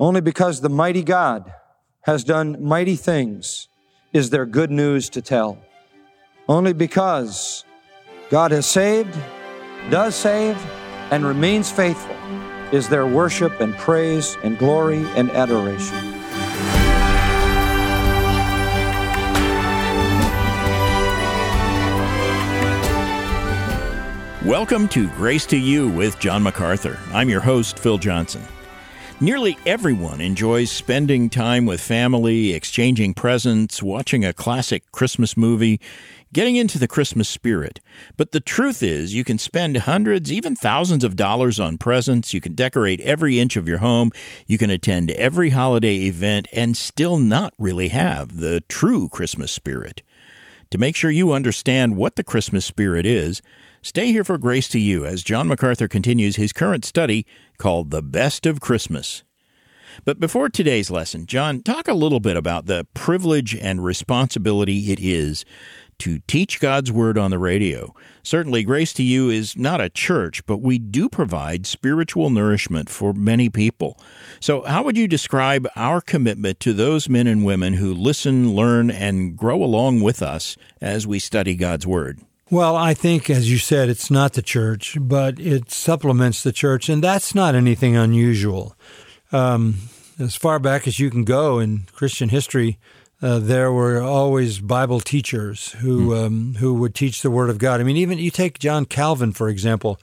Only because the mighty God has done mighty things is there good news to tell. Only because God has saved, does save, and remains faithful is there worship and praise and glory and adoration. Welcome to Grace to You with John MacArthur. I'm your host, Phil Johnson. Nearly everyone enjoys spending time with family, exchanging presents, watching a classic Christmas movie, getting into the Christmas spirit. But the truth is, you can spend hundreds, even thousands of dollars on presents, you can decorate every inch of your home, you can attend every holiday event, and still not really have the true Christmas spirit. To make sure you understand what the Christmas spirit is, Stay here for Grace to You as John MacArthur continues his current study called The Best of Christmas. But before today's lesson, John, talk a little bit about the privilege and responsibility it is to teach God's Word on the radio. Certainly, Grace to You is not a church, but we do provide spiritual nourishment for many people. So, how would you describe our commitment to those men and women who listen, learn, and grow along with us as we study God's Word? Well, I think, as you said, it's not the church, but it supplements the church, and that's not anything unusual. Um, as far back as you can go in Christian history, uh, there were always Bible teachers who mm. um, who would teach the Word of God. I mean, even you take John Calvin for example,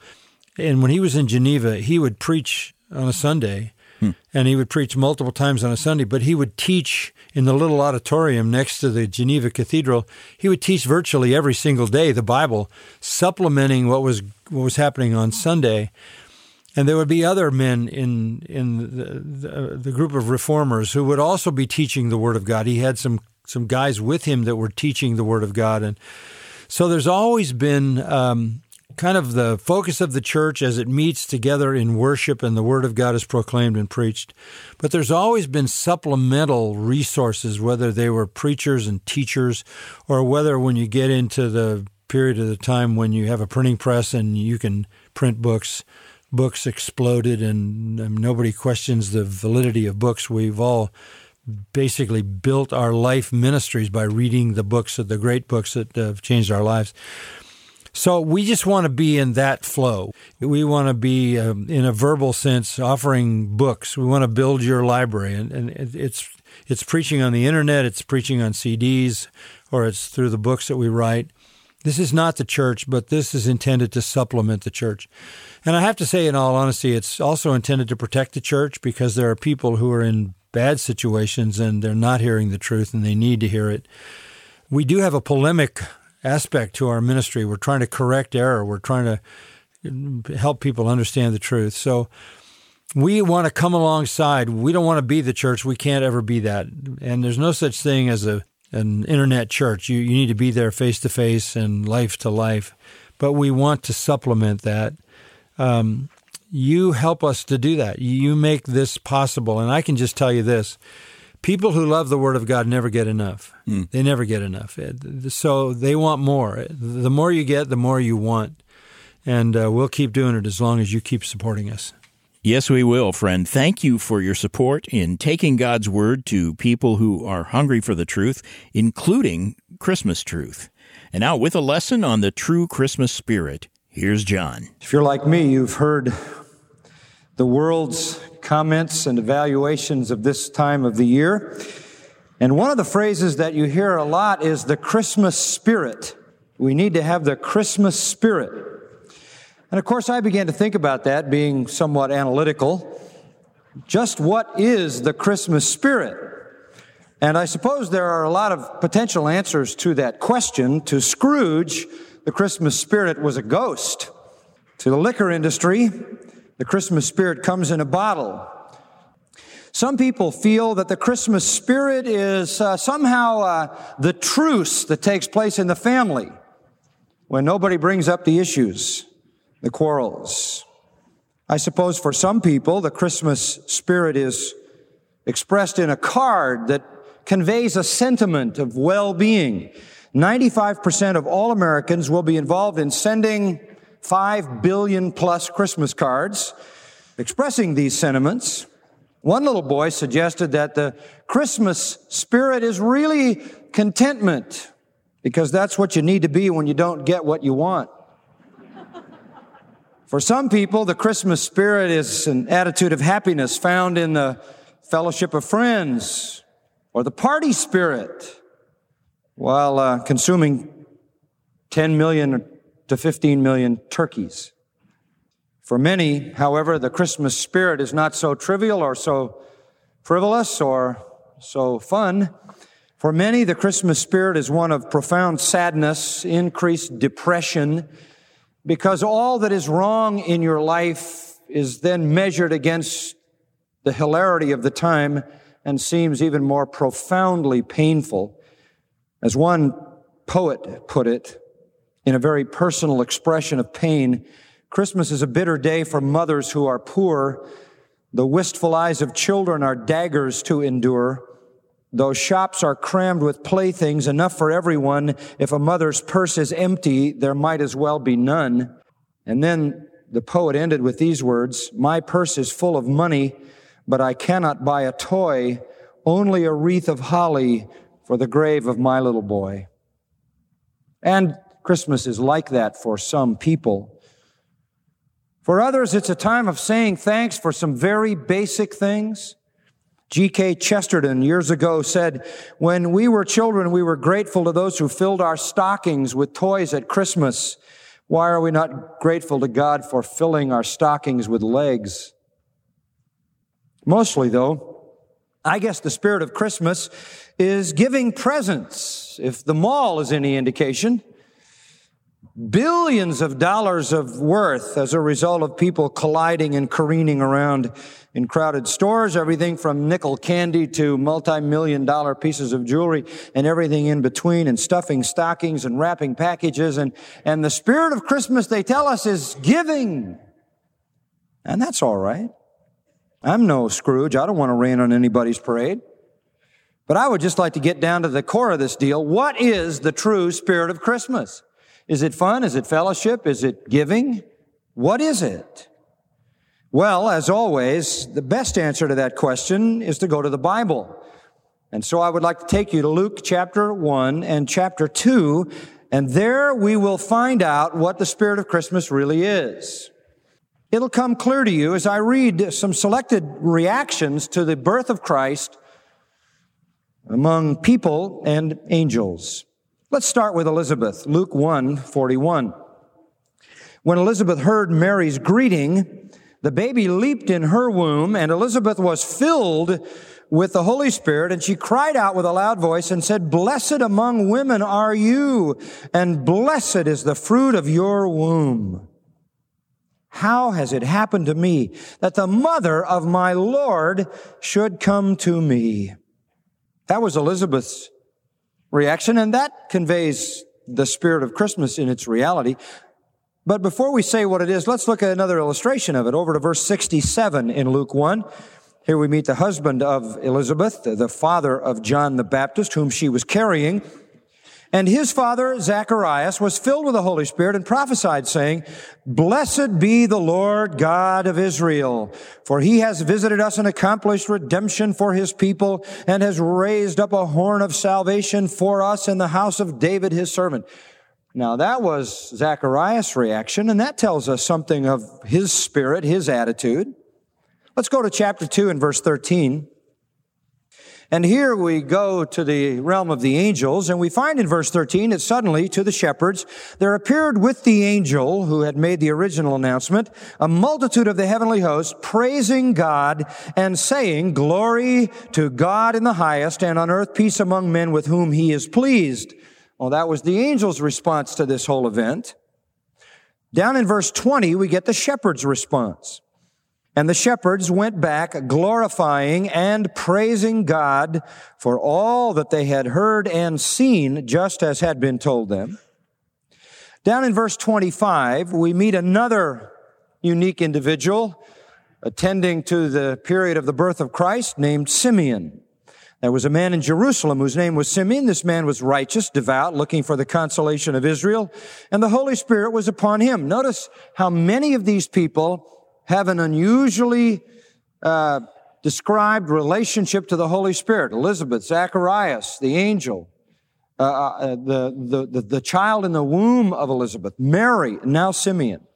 and when he was in Geneva, he would preach on a Sunday, hmm. and he would preach multiple times on a Sunday, but he would teach in the little auditorium next to the Geneva Cathedral. He would teach virtually every single day the Bible, supplementing what was what was happening on Sunday. And there would be other men in in the, the, the group of reformers who would also be teaching the Word of God. He had some some guys with him that were teaching the Word of God, and so there's always been um, kind of the focus of the church as it meets together in worship and the Word of God is proclaimed and preached. But there's always been supplemental resources, whether they were preachers and teachers, or whether when you get into the period of the time when you have a printing press and you can print books, books exploded and um, nobody questions the validity of books. We've all basically built our life ministries by reading the books, the great books that have changed our lives. So we just want to be in that flow. We want to be, um, in a verbal sense, offering books. We want to build your library, and, and it's it's preaching on the internet, it's preaching on CDs, or it's through the books that we write. This is not the church, but this is intended to supplement the church. And I have to say, in all honesty, it's also intended to protect the church because there are people who are in bad situations and they're not hearing the truth and they need to hear it. We do have a polemic aspect to our ministry. We're trying to correct error. We're trying to help people understand the truth. So we want to come alongside. We don't want to be the church. We can't ever be that. And there's no such thing as a an internet church. You you need to be there face to face and life to life. But we want to supplement that. Um, you help us to do that. You make this possible. And I can just tell you this people who love the Word of God never get enough. Mm. They never get enough. So they want more. The more you get, the more you want. And uh, we'll keep doing it as long as you keep supporting us. Yes, we will, friend. Thank you for your support in taking God's Word to people who are hungry for the truth, including Christmas truth. And now, with a lesson on the true Christmas spirit, here's John. If you're like me, you've heard the world's comments and evaluations of this time of the year. And one of the phrases that you hear a lot is the Christmas spirit. We need to have the Christmas spirit. And of course, I began to think about that, being somewhat analytical. Just what is the Christmas spirit? And I suppose there are a lot of potential answers to that question. To Scrooge, the Christmas spirit was a ghost. To the liquor industry, the Christmas spirit comes in a bottle. Some people feel that the Christmas spirit is uh, somehow uh, the truce that takes place in the family when nobody brings up the issues, the quarrels. I suppose for some people, the Christmas spirit is expressed in a card that conveys a sentiment of well-being. 95% of all Americans will be involved in sending 5 billion plus Christmas cards expressing these sentiments. One little boy suggested that the Christmas spirit is really contentment because that's what you need to be when you don't get what you want. For some people, the Christmas spirit is an attitude of happiness found in the fellowship of friends or the party spirit while uh, consuming 10 million to 15 million turkeys. For many, however, the Christmas spirit is not so trivial or so frivolous or so fun. For many, the Christmas spirit is one of profound sadness, increased depression, because all that is wrong in your life is then measured against the hilarity of the time and seems even more profoundly painful. As one poet put it, in a very personal expression of pain, Christmas is a bitter day for mothers who are poor. The wistful eyes of children are daggers to endure. Those shops are crammed with playthings, enough for everyone. If a mother's purse is empty, there might as well be none. And then the poet ended with these words, My purse is full of money, but I cannot buy a toy, only a wreath of holly for the grave of my little boy. And Christmas is like that for some people. For others, it's a time of saying thanks for some very basic things. G.K. Chesterton years ago said, when we were children, we were grateful to those who filled our stockings with toys at Christmas. Why are we not grateful to God for filling our stockings with legs? Mostly though, I guess the spirit of Christmas is giving presents. If the mall is any indication, billions of dollars of worth as a result of people colliding and careening around in crowded stores, everything from nickel candy to multi-million dollar pieces of jewelry and everything in between and stuffing stockings and wrapping packages. And, and the spirit of Christmas, they tell us, is giving. And that's all right. I'm no Scrooge. I don't want to rain on anybody's parade. But I would just like to get down to the core of this deal. What is the true spirit of Christmas? Is it fun? Is it fellowship? Is it giving? What is it? Well, as always, the best answer to that question is to go to the Bible. And so I would like to take you to Luke chapter 1 and chapter 2, and there we will find out what the spirit of Christmas really is. It'll come clear to you as I read some selected reactions to the birth of Christ among people and angels. Let's start with Elizabeth, Luke 1 41. When Elizabeth heard Mary's greeting, the baby leaped in her womb, and Elizabeth was filled with the Holy Spirit, and she cried out with a loud voice and said, Blessed among women are you, and blessed is the fruit of your womb. How has it happened to me that the mother of my Lord should come to me? That was Elizabeth's reaction, and that conveys the spirit of Christmas in its reality. But before we say what it is, let's look at another illustration of it. Over to verse 67 in Luke 1. Here we meet the husband of Elizabeth, the father of John the Baptist, whom she was carrying. And his father, Zacharias, was filled with the Holy Spirit and prophesied saying, Blessed be the Lord God of Israel, for he has visited us and accomplished redemption for his people and has raised up a horn of salvation for us in the house of David, his servant. Now that was Zacharias' reaction, and that tells us something of his spirit, his attitude. Let's go to chapter 2 and verse 13. And here we go to the realm of the angels, and we find in verse 13 that suddenly to the shepherds there appeared with the angel who had made the original announcement a multitude of the heavenly host praising God and saying, Glory to God in the highest, and on earth peace among men with whom he is pleased. Well, that was the angel's response to this whole event. Down in verse 20, we get the shepherd's response. And the shepherds went back glorifying and praising God for all that they had heard and seen, just as had been told them. Down in verse 25, we meet another unique individual attending to the period of the birth of Christ named Simeon. There was a man in Jerusalem whose name was Simeon. This man was righteous, devout, looking for the consolation of Israel, and the Holy Spirit was upon him. Notice how many of these people have an unusually uh, described relationship to the Holy Spirit. Elizabeth, Zacharias, the angel, uh, uh, the, the, the, the child in the womb of Elizabeth, Mary, now Simeon.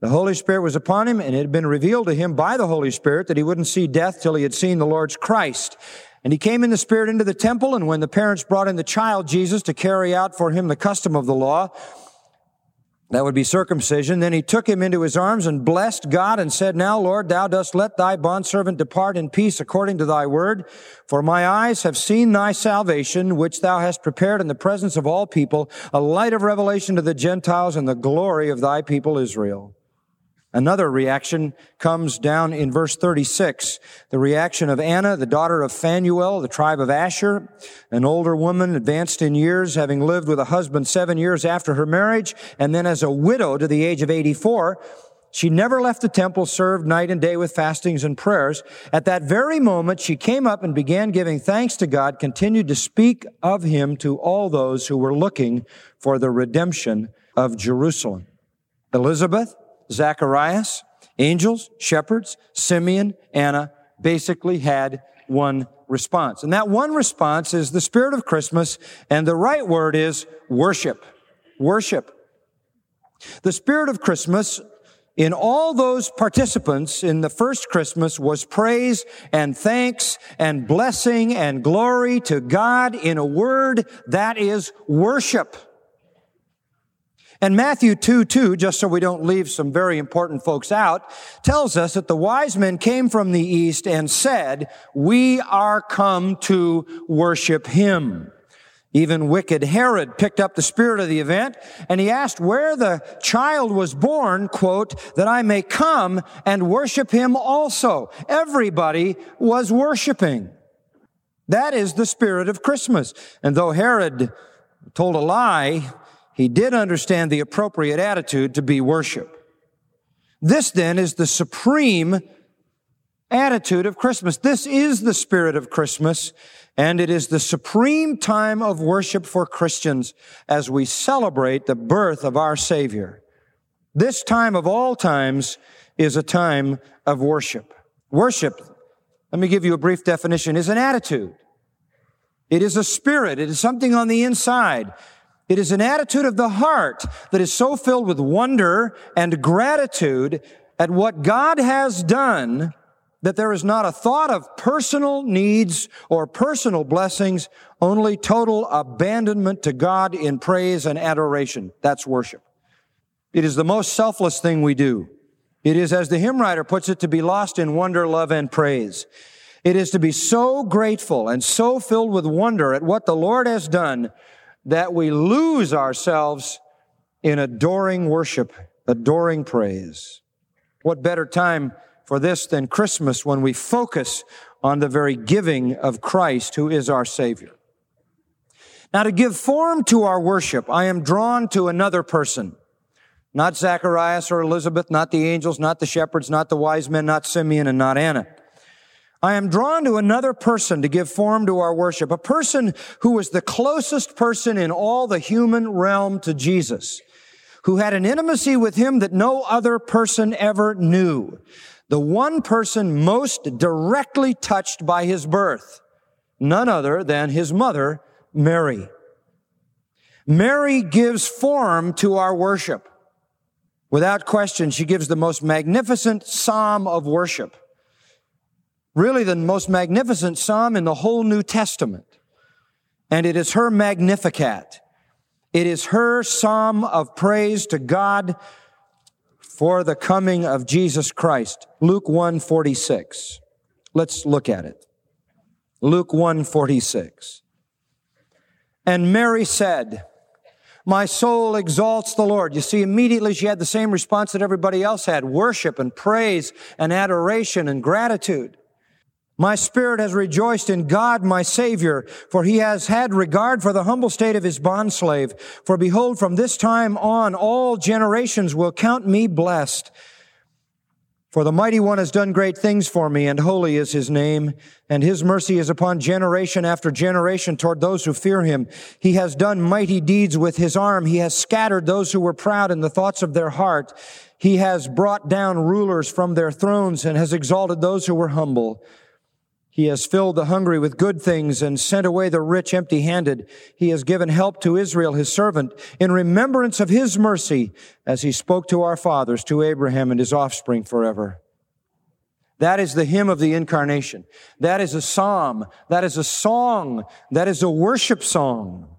The Holy Spirit was upon him, and it had been revealed to him by the Holy Spirit that he wouldn't see death till he had seen the Lord's Christ. And he came in the Spirit into the temple, and when the parents brought in the child Jesus to carry out for him the custom of the law, that would be circumcision. Then he took him into his arms and blessed God and said, Now, Lord, thou dost let thy bondservant depart in peace according to thy word. For my eyes have seen thy salvation, which thou hast prepared in the presence of all people, a light of revelation to the Gentiles and the glory of thy people Israel. Another reaction comes down in verse 36. The reaction of Anna, the daughter of Phanuel, the tribe of Asher, an older woman advanced in years, having lived with a husband seven years after her marriage, and then as a widow to the age of 84. She never left the temple, served night and day with fastings and prayers. At that very moment, she came up and began giving thanks to God, continued to speak of him to all those who were looking for the redemption of Jerusalem. Elizabeth, Zacharias, angels, shepherds, Simeon, Anna basically had one response. And that one response is the spirit of Christmas, and the right word is worship. Worship. The spirit of Christmas in all those participants in the first Christmas was praise and thanks and blessing and glory to God in a word that is worship. And Matthew 2, 2, just so we don't leave some very important folks out, tells us that the wise men came from the east and said, we are come to worship him. Even wicked Herod picked up the spirit of the event and he asked where the child was born, quote, that I may come and worship him also. Everybody was worshiping. That is the spirit of Christmas. And though Herod told a lie, he did understand the appropriate attitude to be worship. This then is the supreme attitude of Christmas. This is the spirit of Christmas, and it is the supreme time of worship for Christians as we celebrate the birth of our Savior. This time of all times is a time of worship. Worship, let me give you a brief definition, is an attitude. It is a spirit. It is something on the inside. It is an attitude of the heart that is so filled with wonder and gratitude at what God has done that there is not a thought of personal needs or personal blessings, only total abandonment to God in praise and adoration. That's worship. It is the most selfless thing we do. It is, as the hymn writer puts it, to be lost in wonder, love, and praise. It is to be so grateful and so filled with wonder at what the Lord has done that we lose ourselves in adoring worship, adoring praise. What better time for this than Christmas when we focus on the very giving of Christ who is our Savior. Now to give form to our worship, I am drawn to another person. Not Zacharias or Elizabeth, not the angels, not the shepherds, not the wise men, not Simeon, and not Anna. I am drawn to another person to give form to our worship, a person who was the closest person in all the human realm to Jesus, who had an intimacy with him that no other person ever knew. The one person most directly touched by his birth, none other than his mother, Mary. Mary gives form to our worship. Without question, she gives the most magnificent psalm of worship really the most magnificent psalm in the whole New Testament. And it is her Magnificat. It is her psalm of praise to God for the coming of Jesus Christ. Luke 146. Let's look at it. Luke 146. And Mary said, my soul exalts the Lord. You see, immediately she had the same response that everybody else had. Worship and praise and adoration and gratitude. My spirit has rejoiced in God, my Savior, for he has had regard for the humble state of his bondslave. For behold, from this time on, all generations will count me blessed. For the mighty one has done great things for me, and holy is his name, and his mercy is upon generation after generation toward those who fear him. He has done mighty deeds with his arm. He has scattered those who were proud in the thoughts of their heart. He has brought down rulers from their thrones and has exalted those who were humble. He has filled the hungry with good things and sent away the rich empty handed. He has given help to Israel, his servant, in remembrance of his mercy, as he spoke to our fathers, to Abraham and his offspring forever. That is the hymn of the incarnation. That is a psalm. That is a song. That is a worship song.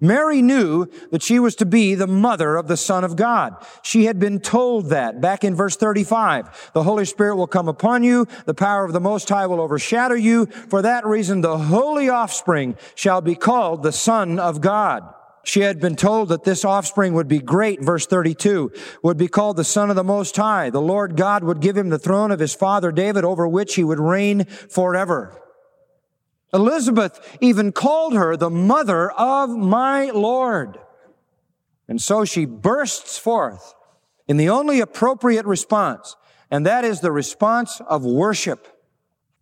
Mary knew that she was to be the mother of the Son of God. She had been told that back in verse 35. The Holy Spirit will come upon you. The power of the Most High will overshadow you. For that reason, the holy offspring shall be called the Son of God. She had been told that this offspring would be great, verse 32, would be called the Son of the Most High. The Lord God would give him the throne of his father David over which he would reign forever. Elizabeth even called her the mother of my Lord. And so she bursts forth in the only appropriate response, and that is the response of worship.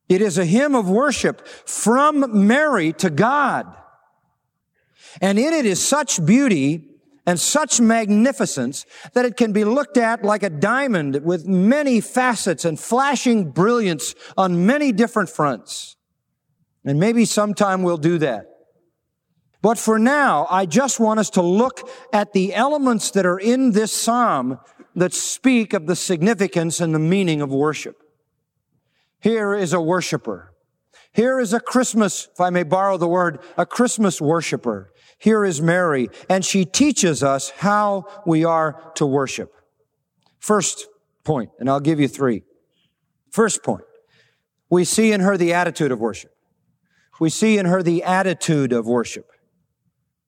It is a hymn of worship from Mary to God. And in it is such beauty and such magnificence that it can be looked at like a diamond with many facets and flashing brilliance on many different fronts. And maybe sometime we'll do that. But for now, I just want us to look at the elements that are in this psalm that speak of the significance and the meaning of worship. Here is a worshiper. Here is a Christmas, if I may borrow the word, a Christmas worshiper. Here is Mary, and she teaches us how we are to worship. First point, and I'll give you three. First point, we see in her the attitude of worship we see in her the attitude of worship.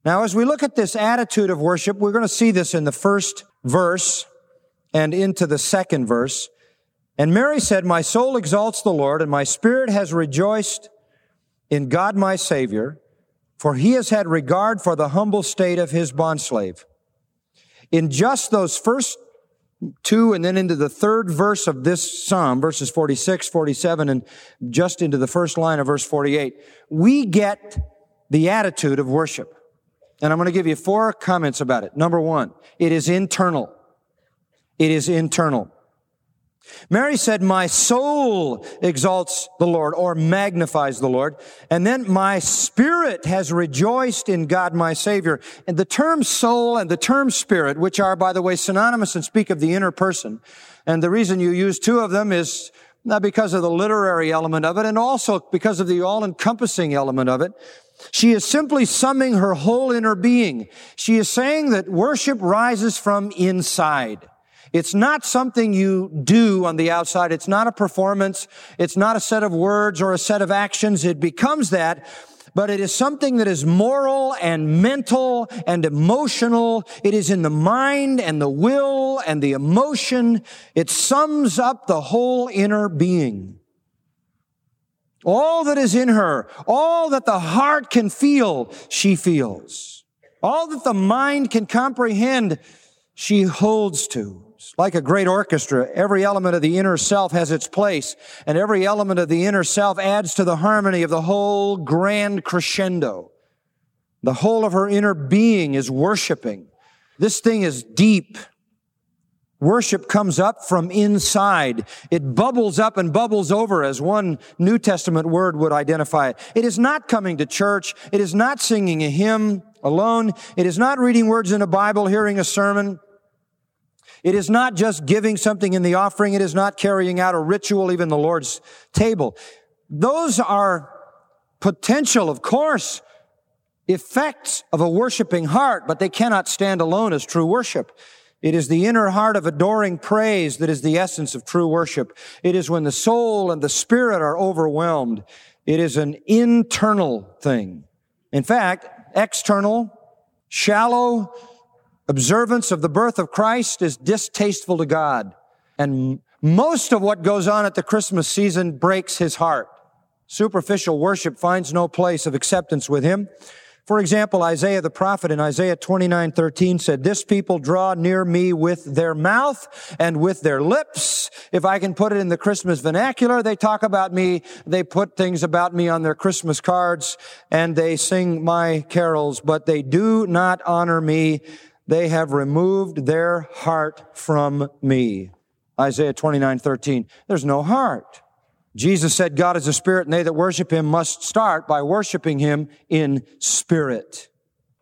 Now, as we look at this attitude of worship, we're going to see this in the first verse and into the second verse. And Mary said, My soul exalts the Lord, and my spirit has rejoiced in God my Savior, for he has had regard for the humble state of his bondslave. In just those first 2 and then into the third verse of this psalm, verses 46, 47, and just into the first line of verse 48, we get the attitude of worship. And I'm going to give you four comments about it. Number one, it is internal. It is internal. Mary said, my soul exalts the Lord or magnifies the Lord. And then my spirit has rejoiced in God my Savior. And the term soul and the term spirit, which are, by the way, synonymous and speak of the inner person. And the reason you use two of them is not because of the literary element of it and also because of the all-encompassing element of it. She is simply summing her whole inner being. She is saying that worship rises from inside. It's not something you do on the outside. It's not a performance. It's not a set of words or a set of actions. It becomes that, but it is something that is moral and mental and emotional. It is in the mind and the will and the emotion. It sums up the whole inner being. All that is in her, all that the heart can feel, she feels. All that the mind can comprehend, she holds to. Like a great orchestra, every element of the inner self has its place, and every element of the inner self adds to the harmony of the whole grand crescendo. The whole of her inner being is worshiping. This thing is deep. Worship comes up from inside. It bubbles up and bubbles over as one New Testament word would identify it. It is not coming to church. It is not singing a hymn alone. It is not reading words in a Bible, hearing a sermon. It is not just giving something in the offering. It is not carrying out a ritual, even the Lord's table. Those are potential, of course, effects of a worshiping heart, but they cannot stand alone as true worship. It is the inner heart of adoring praise that is the essence of true worship. It is when the soul and the spirit are overwhelmed. It is an internal thing. In fact, external, shallow, observance of the birth of Christ is distasteful to God. And most of what goes on at the Christmas season breaks his heart. Superficial worship finds no place of acceptance with him. For example, Isaiah the prophet in Isaiah 29, 13 said, This people draw near me with their mouth and with their lips. If I can put it in the Christmas vernacular, they talk about me, they put things about me on their Christmas cards, and they sing my carols, but they do not honor me. They have removed their heart from me. Isaiah 29, 13. There's no heart. Jesus said, God is a spirit, and they that worship him must start by worshiping him in spirit.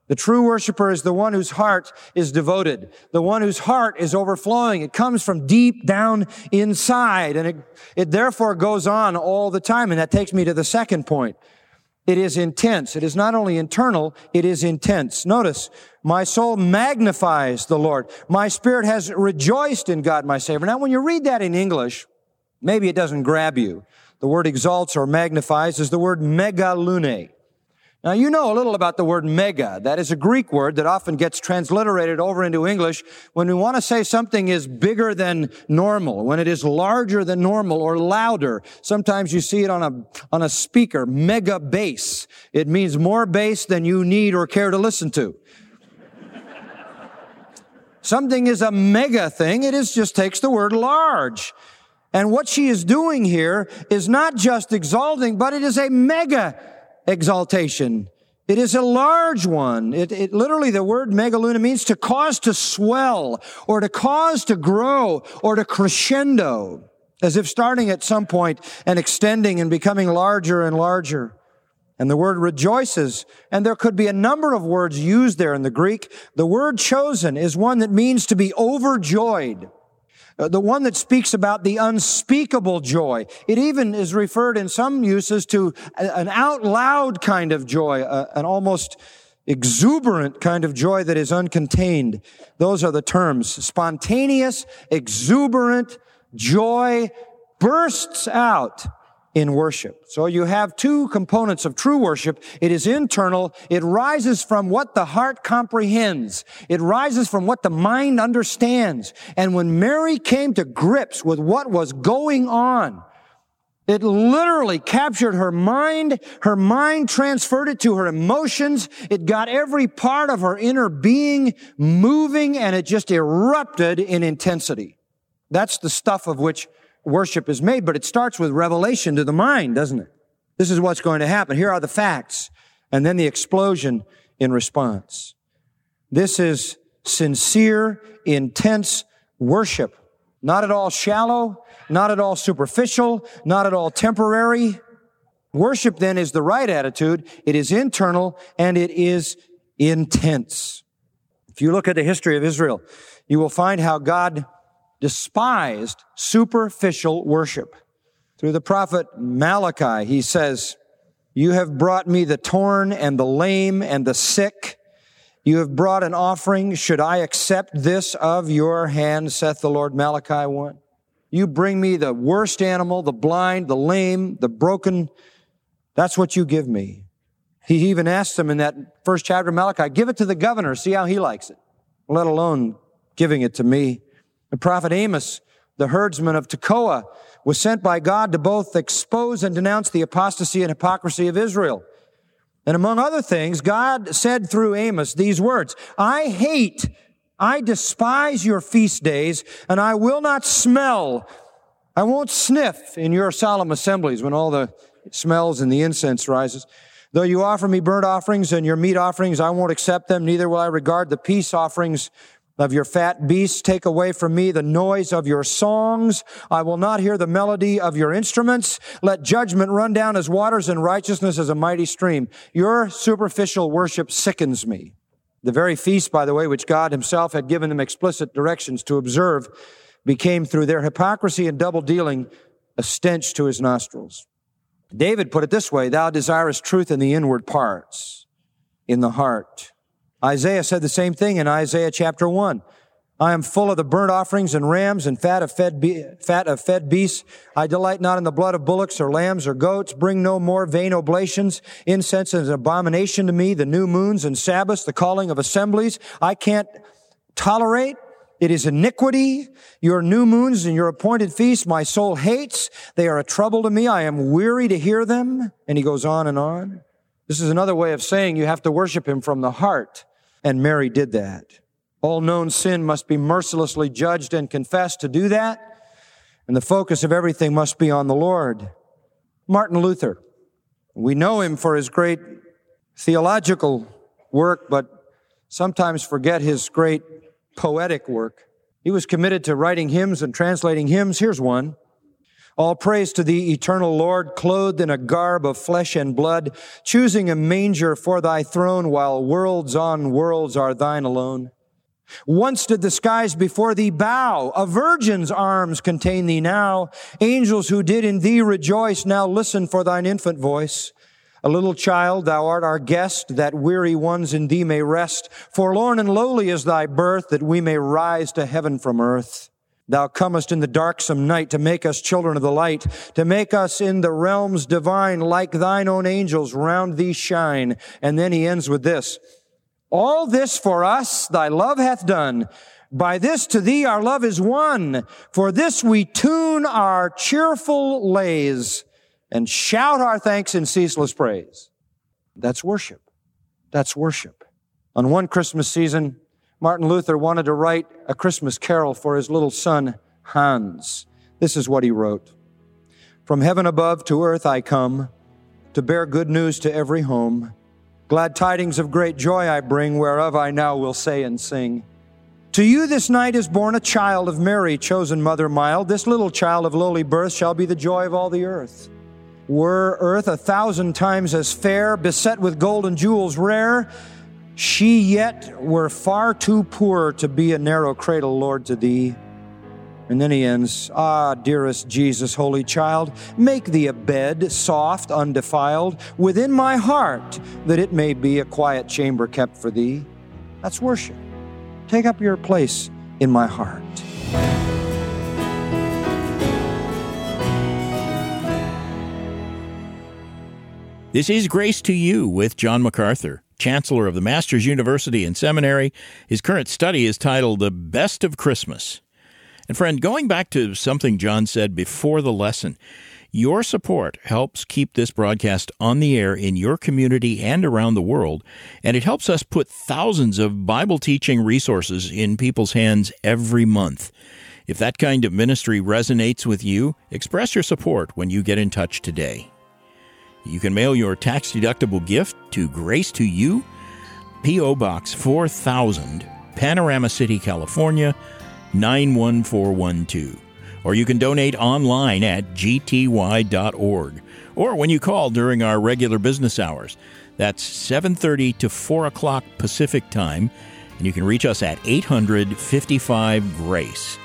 The true worshiper is the one whose heart is devoted, the one whose heart is overflowing. It comes from deep down inside, and it, it therefore goes on all the time. And that takes me to the second point. It is intense. It is not only internal, it is intense. Notice, my soul magnifies the Lord. My spirit has rejoiced in God, my Savior. Now, when you read that in English, maybe it doesn't grab you. The word exalts or magnifies is the word megalune. Now, you know a little about the word mega. That is a Greek word that often gets transliterated over into English when we want to say something is bigger than normal, when it is larger than normal or louder. Sometimes you see it on a, on a speaker, mega bass. It means more bass than you need or care to listen to. something is a mega thing. It is just takes the word large. And what she is doing here is not just exalting, but it is a mega exaltation. It is a large one. It, it, literally, the word megaluna means to cause to swell or to cause to grow or to crescendo, as if starting at some point and extending and becoming larger and larger. And the word rejoices, and there could be a number of words used there in the Greek. The word chosen is one that means to be overjoyed. Uh, the one that speaks about the unspeakable joy. It even is referred in some uses to an out loud kind of joy, an almost exuberant kind of joy that is uncontained. Those are the terms. Spontaneous, exuberant joy bursts out in worship. So you have two components of true worship. It is internal. It rises from what the heart comprehends. It rises from what the mind understands. And when Mary came to grips with what was going on, it literally captured her mind. Her mind transferred it to her emotions. It got every part of her inner being moving and it just erupted in intensity. That's the stuff of which worship is made, but it starts with revelation to the mind, doesn't it? This is what's going to happen. Here are the facts, and then the explosion in response. This is sincere, intense worship. Not at all shallow, not at all superficial, not at all temporary. Worship then is the right attitude. It is internal and it is intense. If you look at the history of Israel, you will find how God despised superficial worship. Through the prophet Malachi, he says, You have brought me the torn and the lame and the sick. You have brought an offering. Should I accept this of your hand, saith the Lord Malachi 1? You bring me the worst animal, the blind, the lame, the broken. That's what you give me. He even asked them in that first chapter of Malachi, give it to the governor, see how he likes it, let alone giving it to me. The prophet Amos, the herdsman of Tekoa, was sent by God to both expose and denounce the apostasy and hypocrisy of Israel. And among other things, God said through Amos these words, I hate, I despise your feast days, and I will not smell, I won't sniff in your solemn assemblies when all the smells and the incense rises. Though you offer me burnt offerings and your meat offerings, I won't accept them, neither will I regard the peace offerings of your fat beasts. Take away from me the noise of your songs. I will not hear the melody of your instruments. Let judgment run down as waters and righteousness as a mighty stream. Your superficial worship sickens me. The very feast, by the way, which God himself had given them explicit directions to observe, became through their hypocrisy and double dealing a stench to his nostrils. David put it this way, thou desirest truth in the inward parts, in the heart. Isaiah said the same thing in Isaiah chapter 1. I am full of the burnt offerings and rams and fat of fed, be- fat of fed beasts. I delight not in the blood of bullocks or lambs or goats. Bring no more vain oblations. Incense is an abomination to me. The new moons and Sabbaths, the calling of assemblies. I can't tolerate. It is iniquity. Your new moons and your appointed feasts, my soul hates. They are a trouble to me. I am weary to hear them. And he goes on and on. This is another way of saying you have to worship him from the heart. And Mary did that. All known sin must be mercilessly judged and confessed to do that. And the focus of everything must be on the Lord. Martin Luther. We know him for his great theological work, but sometimes forget his great poetic work. He was committed to writing hymns and translating hymns. Here's one. All praise to thee, eternal Lord, clothed in a garb of flesh and blood, choosing a manger for thy throne, while worlds on worlds are thine alone. Once did the skies before thee bow, a virgin's arms contain thee now. Angels who did in thee rejoice, now listen for thine infant voice. A little child, thou art our guest, that weary ones in thee may rest. Forlorn and lowly is thy birth, that we may rise to heaven from earth. Thou comest in the darksome night to make us children of the light, to make us in the realms divine, like thine own angels round thee shine. And then he ends with this. All this for us thy love hath done. By this to thee our love is won. For this we tune our cheerful lays and shout our thanks in ceaseless praise. That's worship. That's worship. On one Christmas season, Martin Luther wanted to write a Christmas carol for his little son, Hans. This is what he wrote. From heaven above to earth I come to bear good news to every home. Glad tidings of great joy I bring, whereof I now will say and sing. To you this night is born a child of Mary, chosen mother mild. This little child of lowly birth shall be the joy of all the earth. Were earth a thousand times as fair, beset with gold and jewels rare, she yet were far too poor to be a narrow cradle, Lord, to thee. And then he ends, Ah, dearest Jesus, holy child, make thee a bed, soft, undefiled, within my heart, that it may be a quiet chamber kept for thee. That's worship. Take up your place in my heart. This is Grace to You with John MacArthur. Chancellor of the Masters University and Seminary. His current study is titled The Best of Christmas. And friend, going back to something John said before the lesson, your support helps keep this broadcast on the air in your community and around the world, and it helps us put thousands of Bible teaching resources in people's hands every month. If that kind of ministry resonates with you, express your support when you get in touch today. You can mail your tax deductible gift to Grace to You, P.O. Box 4000, Panorama City, California 91412. Or you can donate online at gty.org or when you call during our regular business hours. That's 7:30 to 4 o'clock Pacific time, and you can reach us at 855 Grace.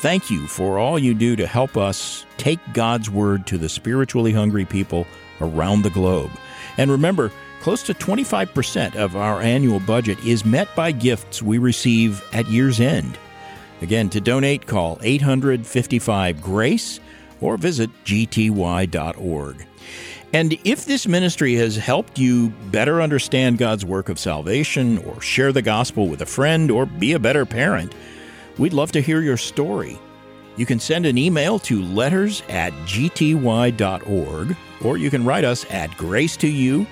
Thank you for all you do to help us take God's word to the spiritually hungry people around the globe. And remember, close to 25% of our annual budget is met by gifts we receive at year's end. Again, to donate, call 855 GRACE or visit gty.org. And if this ministry has helped you better understand God's work of salvation, or share the gospel with a friend, or be a better parent, we'd love to hear your story. You can send an email to letters at gty.org or you can write us at Grace to You,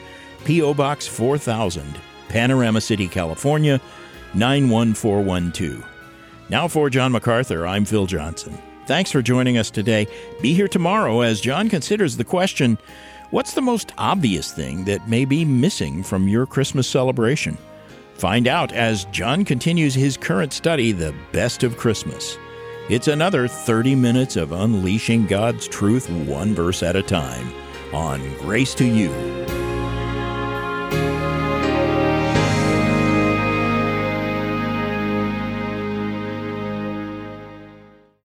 P.O. Box 4000, Panorama City, California 91412. Now for John MacArthur, I'm Phil Johnson. Thanks for joining us today. Be here tomorrow as John considers the question What's the most obvious thing that may be missing from your Christmas celebration? Find out as John continues his current study, The Best of Christmas. It's another 30 minutes of unleashing God's truth one verse at a time on Grace to You.